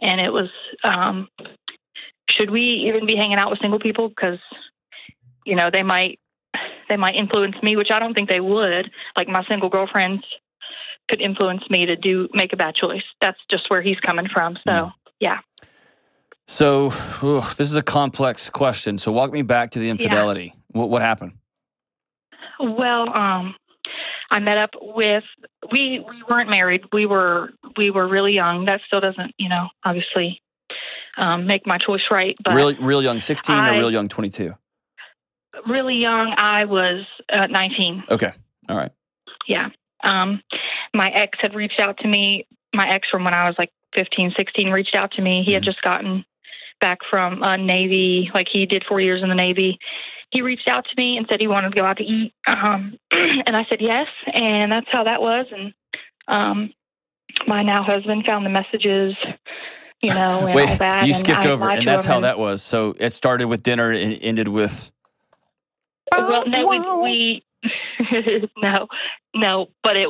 [SPEAKER 4] and it was um, should we even be hanging out with single people because you know they might they might influence me, which I don't think they would. Like my single girlfriends could influence me to do make a bad choice. That's just where he's coming from. So mm. yeah.
[SPEAKER 1] So ooh, this is a complex question. So walk me back to the infidelity. Yeah. What what happened?
[SPEAKER 4] Well, um, I met up with we we weren't married. We were we were really young. That still doesn't, you know, obviously um, make my choice right. But
[SPEAKER 1] real real young, sixteen I, or real young, twenty two.
[SPEAKER 4] Really young. I was uh, nineteen.
[SPEAKER 1] Okay. All right.
[SPEAKER 4] Yeah. Um, my ex had reached out to me. My ex from when I was like 15, 16 reached out to me. He mm-hmm. had just gotten back from uh, Navy, like he did four years in the Navy, he reached out to me and said he wanted to go out to eat. Um, <clears throat> and I said yes. And that's how that was. And um, my now husband found the messages, you know, <laughs> and
[SPEAKER 1] Wait,
[SPEAKER 4] all that.
[SPEAKER 1] You skipped over, and that's how and, that was. So it started with dinner and ended with.
[SPEAKER 4] Well, no, we, we <laughs> no, no, but it.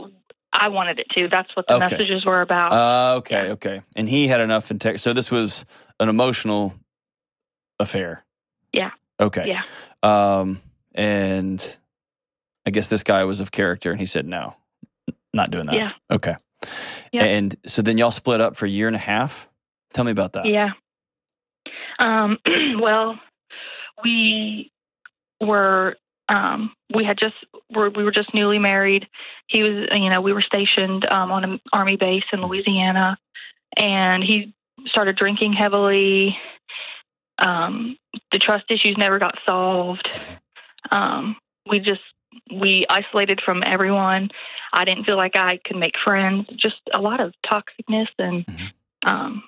[SPEAKER 4] I wanted it to. That's what the okay. messages were about.
[SPEAKER 1] Uh, okay, okay. And he had enough in text. So this was an emotional affair.
[SPEAKER 4] Yeah.
[SPEAKER 1] Okay.
[SPEAKER 4] Yeah.
[SPEAKER 1] Um, and I guess this guy was of character, and he said no, not doing that.
[SPEAKER 4] Yeah.
[SPEAKER 1] Okay. Yeah. And so then y'all split up for a year and a half. Tell me about that.
[SPEAKER 4] Yeah. Um, <clears throat> well, we were um, we had just were, we were just newly married. He was, you know, we were stationed um, on an army base in Louisiana, and he started drinking heavily. Um, the trust issues never got solved. Um, we just we isolated from everyone. I didn't feel like I could make friends. Just a lot of toxicness and mm-hmm. um,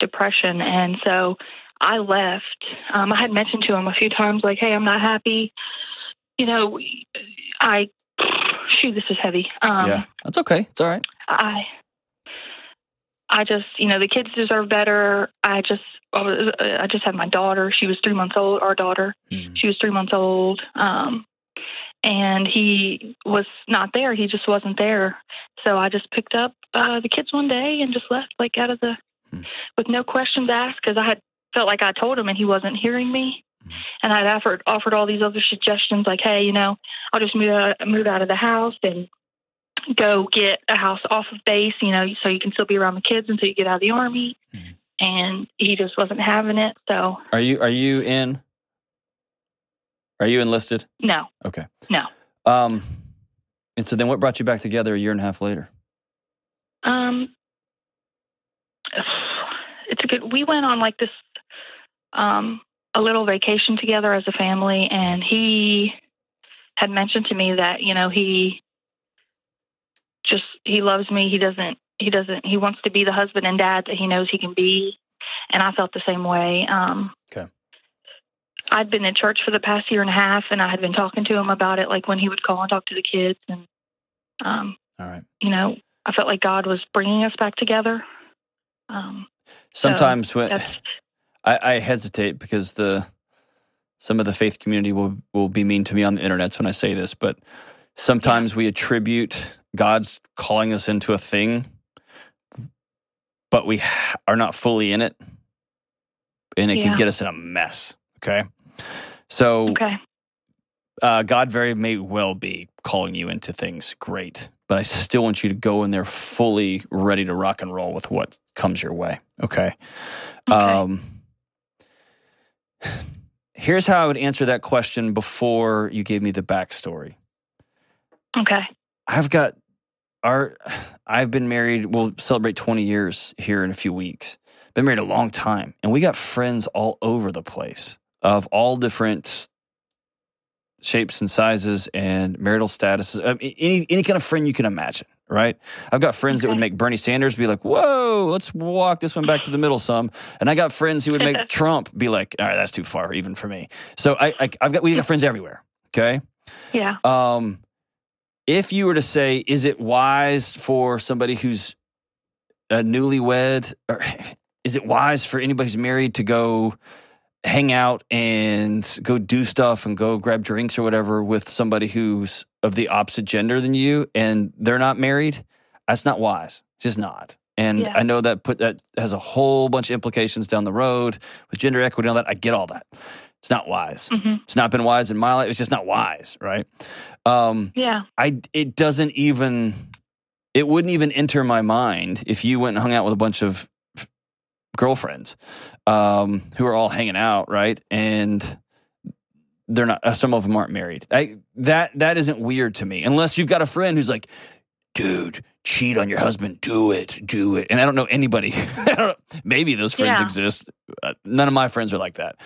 [SPEAKER 4] depression, and so I left. Um, I had mentioned to him a few times, like, "Hey, I'm not happy." You know, I shoot. This is heavy.
[SPEAKER 1] Um, yeah, that's okay. It's all right.
[SPEAKER 4] I I just, you know, the kids deserve better. I just, I just had my daughter. She was three months old. Our daughter, mm. she was three months old. Um, and he was not there. He just wasn't there. So I just picked up uh, the kids one day and just left, like out of the, mm. with no questions asked, because I had felt like I told him and he wasn't hearing me. Mm. And I'd offered offered all these other suggestions, like, hey, you know, I'll just move out, move out of the house and go get a house off of base, you know, so you can still be around the kids until you get out of the army. Mm-hmm. And he just wasn't having it. So
[SPEAKER 1] Are you are you in? Are you enlisted?
[SPEAKER 4] No.
[SPEAKER 1] Okay.
[SPEAKER 4] No.
[SPEAKER 1] Um and so then what brought you back together a year and a half later?
[SPEAKER 4] Um it's a good we went on like this um a little vacation together as a family and he had mentioned to me that you know he just he loves me. He doesn't he doesn't he wants to be the husband and dad that he knows he can be, and I felt the same way. Um,
[SPEAKER 1] Okay.
[SPEAKER 4] I'd been in church for the past year and a half, and I had been talking to him about it, like when he would call and talk to the kids, and um,
[SPEAKER 1] All right.
[SPEAKER 4] you know, I felt like God was bringing us back together. Um,
[SPEAKER 1] Sometimes when <laughs> I, I hesitate because the some of the faith community will will be mean to me on the internet when I say this, but sometimes we attribute God's calling us into a thing, but we are not fully in it, and it
[SPEAKER 4] Yeah.
[SPEAKER 1] can get us in a mess. Okay, so
[SPEAKER 4] okay.
[SPEAKER 1] uh, God very may well be calling you into things great, but I still want you to go in there fully ready to rock and roll with what comes your way. Okay.
[SPEAKER 4] Okay.
[SPEAKER 1] Um, here's how I would answer that question before you gave me the backstory.
[SPEAKER 4] okay.
[SPEAKER 1] I've got our, I've been married. We'll celebrate 20 years here in a few weeks. Been married a long time, and we got friends all over the place of all different shapes and sizes and marital statuses. I mean, any any kind of friend you can imagine, right? I've got friends that would make Bernie Sanders be like, "Whoa, let's walk this one back to the middle some," and I got friends who would make <laughs> Trump be like, "All right, that's too far even for me." So I, I I've got we got friends everywhere. Okay.
[SPEAKER 4] Yeah.
[SPEAKER 1] Um, if you were to say, is it wise for somebody who's a newlywed, or <laughs> is it wise for anybody who's married to go hang out and go do stuff and go grab drinks or whatever with somebody who's of the opposite gender than you and they're not married? That's not wise. It's just not. And
[SPEAKER 4] Yeah.
[SPEAKER 1] I know that put that has a whole bunch of implications down the road with gender equity and all that. I get all that. It's not wise.
[SPEAKER 4] hmm
[SPEAKER 1] It's not been wise in my life. It's just not wise, right? Um,
[SPEAKER 4] Yeah.
[SPEAKER 1] I it doesn't even it wouldn't even enter my mind if you went and hung out with a bunch of girlfriends um, who are all hanging out, right? And they're not. uh, Some of them aren't married. I, that that isn't weird to me, unless you've got a friend who's like, "Dude, cheat on your husband. Do it. Do it." And I don't know anybody. <laughs> I don't know, maybe those friends
[SPEAKER 4] Yeah.
[SPEAKER 1] exist. Uh, none of my friends are like that.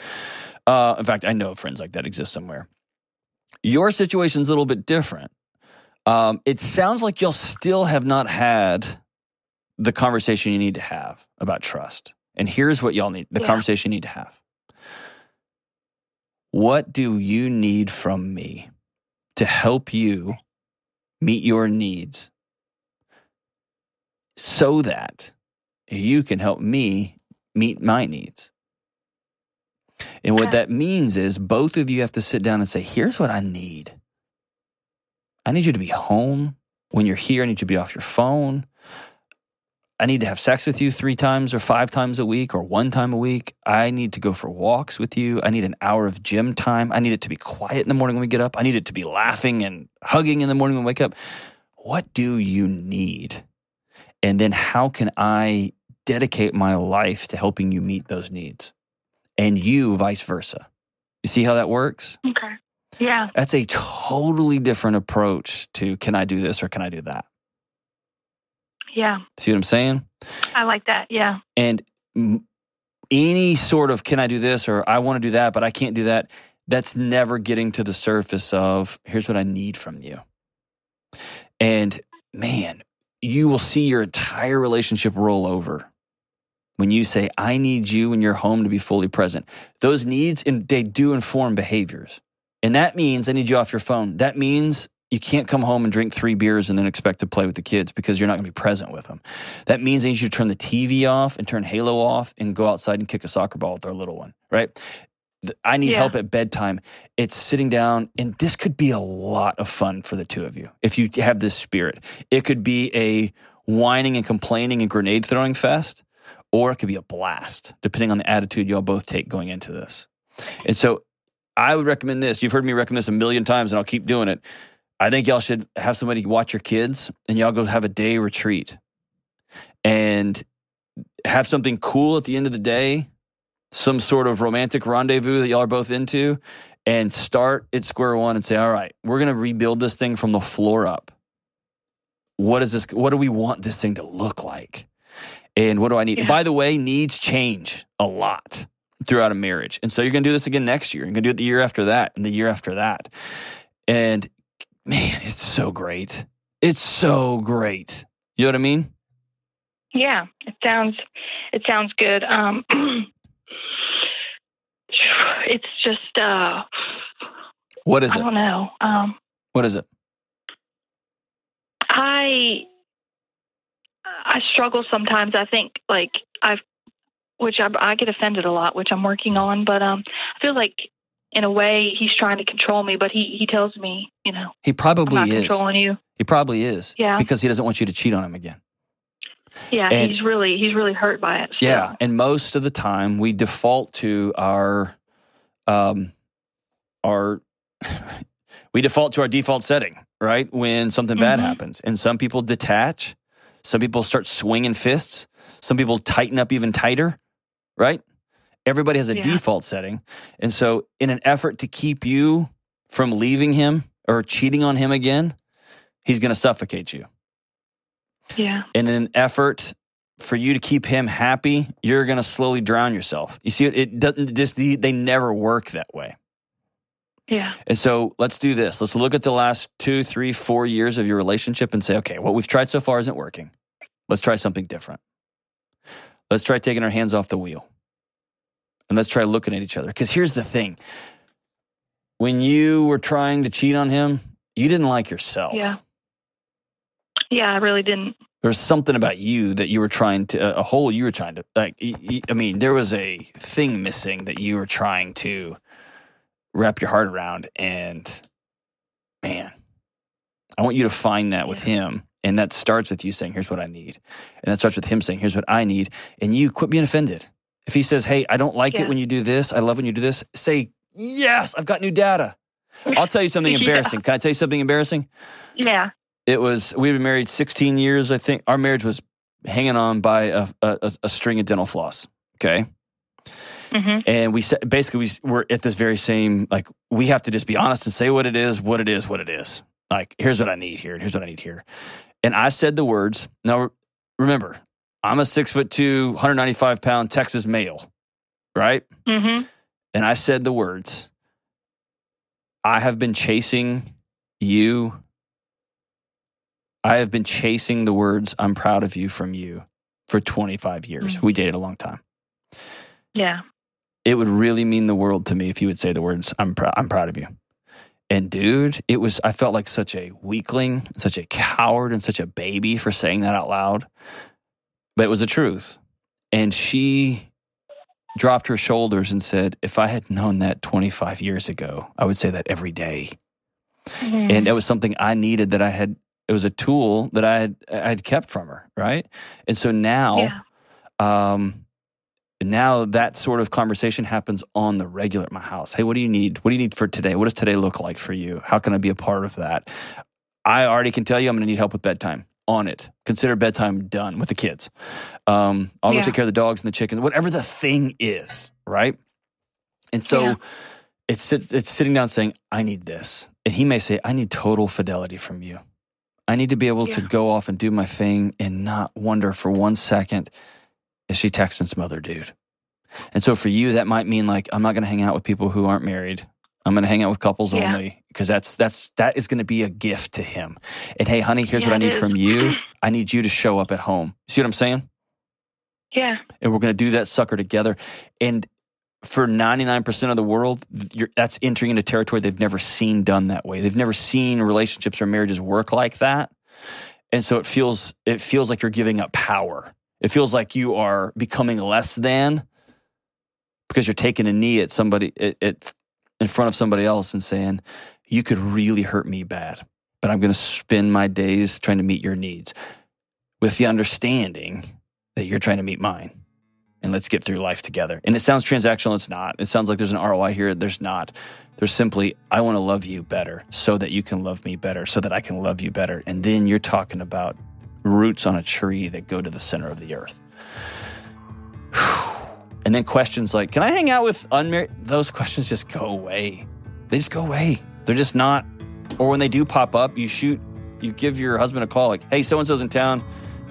[SPEAKER 1] Uh, in fact, I know friends like that exist somewhere. Your situation's a little bit different. Um, it sounds like y'all still have not had the conversation you need to have about trust. And here's what y'all need the
[SPEAKER 4] Yeah.
[SPEAKER 1] conversation you need to have. What do you need from me to help you meet your needs so that you can help me meet my needs? And what that means is both of you have to sit down and say, here's what I need. I need you to be home. When you're here, I need you to be off your phone. I need to have sex with you three times or five times a week or one time a week. I need to go for walks with you. I need an hour of gym time. I need it to be quiet in the morning when we get up. I need it to be laughing and hugging in the morning when we wake up. What do you need? And then how can I dedicate my life to helping you meet those needs? And you vice versa. You see how that works?
[SPEAKER 4] Okay. Yeah.
[SPEAKER 1] That's a totally different approach to can I do this or can I do that?
[SPEAKER 4] Yeah.
[SPEAKER 1] See what I'm saying?
[SPEAKER 4] I like that. Yeah.
[SPEAKER 1] And any sort of can I do this or I want to do that, but I can't do that, that's never getting to the surface of here's what I need from you. And man, you will see your entire relationship roll over when you say, I need you in your home to be fully present. Those needs, and they do inform behaviors. And that means I need you off your phone. That means you can't come home and drink three beers and then expect to play with the kids because you're not going to be present with them. That means I need you to turn the TV off and turn Halo off and go outside and kick a soccer ball with our little one, right? I need
[SPEAKER 4] Yeah.
[SPEAKER 1] help at bedtime. It's sitting down, and this could be a lot of fun for the two of you if you have this spirit. It could be a whining and complaining and grenade throwing fest, or it could be a blast, depending on the attitude y'all both take going into this. And so I would recommend this. You've heard me recommend this a million times, and I'll keep doing it. I think y'all should have somebody watch your kids and y'all go have a day retreat and have something cool at the end of the day, some sort of romantic rendezvous that y'all are both into, and start at square one and say, all right, we're going to rebuild this thing from the floor up. What is this? What do we want this thing to look like? And what do I need?
[SPEAKER 4] Yeah.
[SPEAKER 1] By the way, needs change a lot throughout a marriage. And so you're going to do this again next year. You're going to do it the year after that and the year after that. And man, it's so great. It's so great. You know what I mean?
[SPEAKER 4] Yeah, it sounds it sounds good. Um, <clears throat> it's just uh,
[SPEAKER 1] What is it?
[SPEAKER 4] I don't know. Um,
[SPEAKER 1] What is it?
[SPEAKER 4] I I struggle sometimes. I think like I've which I, I get offended a lot, which I'm working on. But um, I feel like in a way he's trying to control me, but he he tells me, you know,
[SPEAKER 1] He probably
[SPEAKER 4] not
[SPEAKER 1] is.
[SPEAKER 4] controlling you.
[SPEAKER 1] He probably is.
[SPEAKER 4] Yeah.
[SPEAKER 1] Because he doesn't want you to cheat on him again.
[SPEAKER 4] Yeah,
[SPEAKER 1] And-
[SPEAKER 4] he's really he's really hurt by it. so-
[SPEAKER 1] Yeah, and most of the time we default to our um our <laughs> we default to our default setting, right? When something bad
[SPEAKER 4] Mhm.
[SPEAKER 1] happens. And some people detach, some people start swinging fists, some people tighten up even tighter, right? Everybody has a
[SPEAKER 4] Yeah.
[SPEAKER 1] default setting. And so in an effort to keep you from leaving him or cheating on him again, he's going to suffocate you
[SPEAKER 4] yeah,
[SPEAKER 1] in an effort for you to keep him happy, you're going to slowly drown yourself. You see, it doesn't. This they never work that way.
[SPEAKER 4] Yeah,
[SPEAKER 1] And so let's do this. Let's look at the last two, three, four years of your relationship and say, okay, what we've tried so far isn't working. Let's try something different. Let's try taking our hands off the wheel, and let's try looking at each other. Because here's the thing: when you were trying to cheat on him, you didn't like yourself.
[SPEAKER 4] yeah, yeah. I really didn't.
[SPEAKER 1] there's something about you that you were trying to a hole you were trying to like I mean there was a thing missing that you were trying to wrap your heart around and man i want you to find that with him. And that starts with you saying here's what i need. And that starts with him saying here's what i need. And you quit being offended. If he says hey i don't like it when you do this. I love when you do this say yes i've got new data. I'll tell you something <laughs>
[SPEAKER 4] Yeah.
[SPEAKER 1] embarrassing. Can i tell you something embarrassing?
[SPEAKER 4] Yeah,
[SPEAKER 1] it was we've been married 16 years i think. Our marriage was hanging on by a, a, a string of dental floss okay
[SPEAKER 4] hmm
[SPEAKER 1] and we said basically we we're at this very same like we have to just be honest and say what it is what it is what it is. Like here's what i need here and here's what i need here. And i said the words now remember i'm a six foot two 195 pound texas male right?
[SPEAKER 4] Hmm
[SPEAKER 1] and i said the words i have been chasing you. I have been chasing the words "I'm proud of you" from you for 25 years.
[SPEAKER 4] Mhm.
[SPEAKER 1] We dated a long time.
[SPEAKER 4] yeah,
[SPEAKER 1] It would really mean the world to me if you would say the words "I'm proud." I'm proud of you. And dude, it was. I felt like such a weakling, such a coward, and such a baby for saying that out loud. But it was the truth. And she dropped her shoulders and said, "If I had known that 25 years ago, I would say that every day."
[SPEAKER 4] Mhm.
[SPEAKER 1] and it was something I needed that I had. It was a tool that I had I had kept from her, right? And so now,
[SPEAKER 4] yeah,
[SPEAKER 1] um, now that sort of conversation happens on the regular at my house. Hey, what do you need? What do you need for today? What does today look like for you? How can I be a part of that? I already can tell you I'm going to need help with bedtime. On it. Consider bedtime done with the kids. Um, I'll go take care of the dogs and the chickens, whatever the thing is, right? And so
[SPEAKER 4] Yeah.
[SPEAKER 1] it's it's sitting down saying, "I need this," and he may say, "I need total fidelity from you. I need to be able to go off and do my thing and not wonder for one second is she texting some other dude." And so for you, that might mean like, I'm not going to hang out with people who aren't married. I'm going to hang out with couples
[SPEAKER 4] Yeah.
[SPEAKER 1] only because that's that's that is going to be a gift to him. And hey, honey, here's
[SPEAKER 4] Yeah,
[SPEAKER 1] what I need
[SPEAKER 4] is.
[SPEAKER 1] from you. <laughs> I need you to show up at home. See what I'm saying?
[SPEAKER 4] yeah,
[SPEAKER 1] and we're going to do that sucker together. And for 99% of the world, you're, that's entering into territory they've never seen done that way. They've never seen relationships or marriages work like that. And so it feels it feels like you're giving up power. It feels like you are becoming less than because you're taking a knee at somebody at, in front of somebody else and saying, "You could really hurt me bad, but I'm going to spend my days trying to meet your needs." With the understanding that you're trying to meet mine and let's get through life together. And it sounds transactional, it's not. It sounds like there's an ROI here, there's not. There's simply, I want to love you better so that you can love me better, so that I can love you better. And then you're talking about roots on a tree that go to the center of the earth. <sighs> And then questions like, can I hang out with unmarried? Those questions just go away. They just go away. They're just not. Or when they do pop up, you shoot, you give your husband a call like, hey, so and so's in town.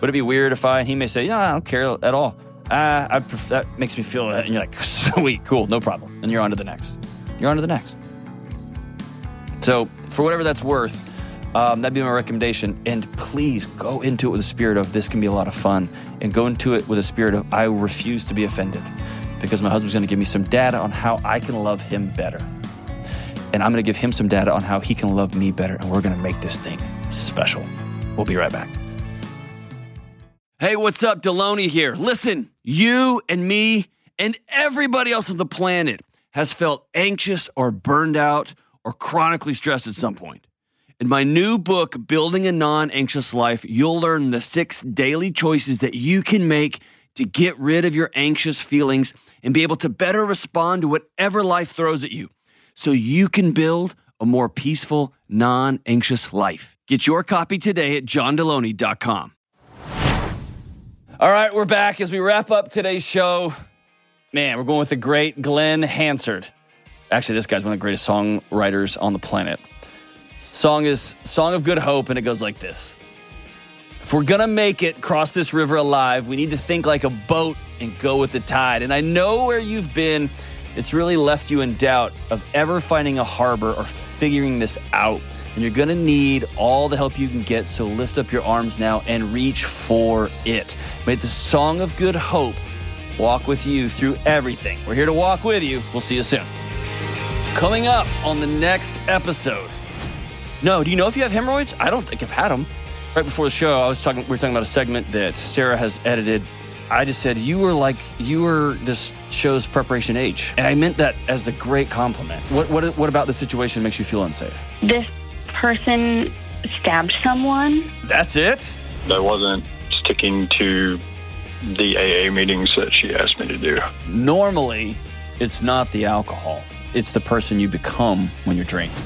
[SPEAKER 1] Would it be weird if I, and he may say, yeah, I don't care at all. Uh, I pref- that makes me feel that. And you're like, <laughs> sweet, cool, no problem. And you're on to the next. You're on to the next. So for whatever that's worth. Um, that'd be my recommendation. And please go into it with a spirit of this can be a lot of fun, and go into it with a spirit of I refuse to be offended, because my husband's going to give me some data on how I can love him better, and I'm going to give him some data on how he can love me better, and we're going to make this thing special. We'll be right back. Hey, what's up? Delony here. Listen, you and me and everybody else on the planet has felt anxious or burned out or chronically stressed at some point. In my new book, Building a Non Anxious Life, you'll learn the six daily choices that you can make to get rid of your anxious feelings and be able to better respond to whatever life throws at you so you can build a more peaceful, non anxious life. Get your copy today at johndelony.com. All right, we're back as we wrap up today's show. Man, we're going with the great Glen Hansard. Actually, this guy's one of the greatest songwriters on the planet. Song is Song of Good Hope, and it goes like this. If we're gonna make it cross this river alive, we need to think like a boat and go with the tide. And I know where you've been, it's really left you in doubt of ever finding a harbor or figuring this out. And you're gonna need all the help you can get, so lift up your arms now and reach for it. May the Song of Good Hope walk with you through everything. We're here to walk with you. We'll see you soon. Coming up on the next episode. No, do you know if you have hemorrhoids? I don't think I've had them. Right before the show, I was talking. We were talking about a segment that Sarah has edited. I just said you were like you were this show's preparation age, and I meant that as a great compliment. What what what about the situation makes you feel unsafe?
[SPEAKER 5] This person stabbed someone.
[SPEAKER 1] That's it.
[SPEAKER 6] I wasn't sticking to the AA meetings that she asked me to do.
[SPEAKER 1] Normally, it's not the alcohol; it's the person you become when you're drinking.